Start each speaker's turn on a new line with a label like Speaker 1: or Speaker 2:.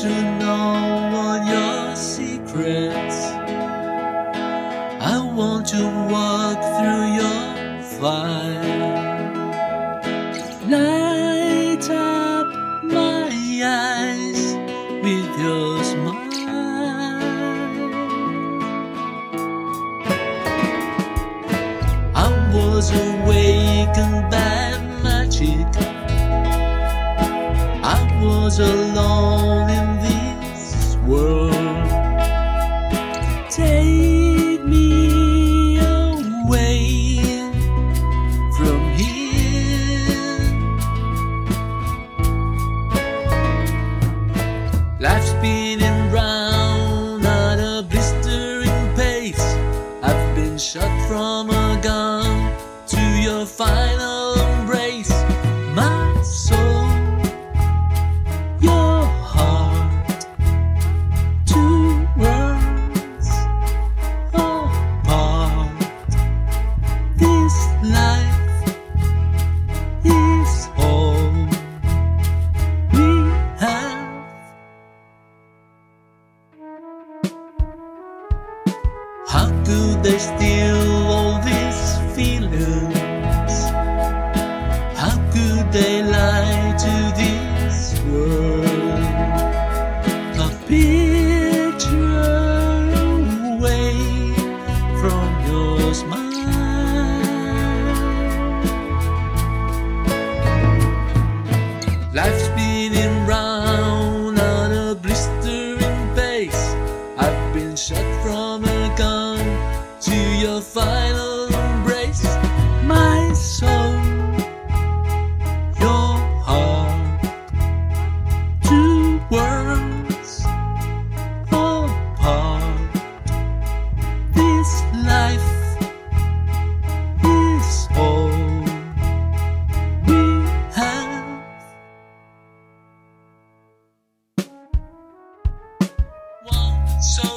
Speaker 1: to know all your secrets. I want to walk through your fire. Light up my eyes with your smile. I was awakened by magic. I was alone final embrace. My soul, your heart, two worlds apart. This life is all we have. How could they steal to this world? A picture away from your smile. Life's spinning round on a blistering pace. I've been shot from a gun to your final So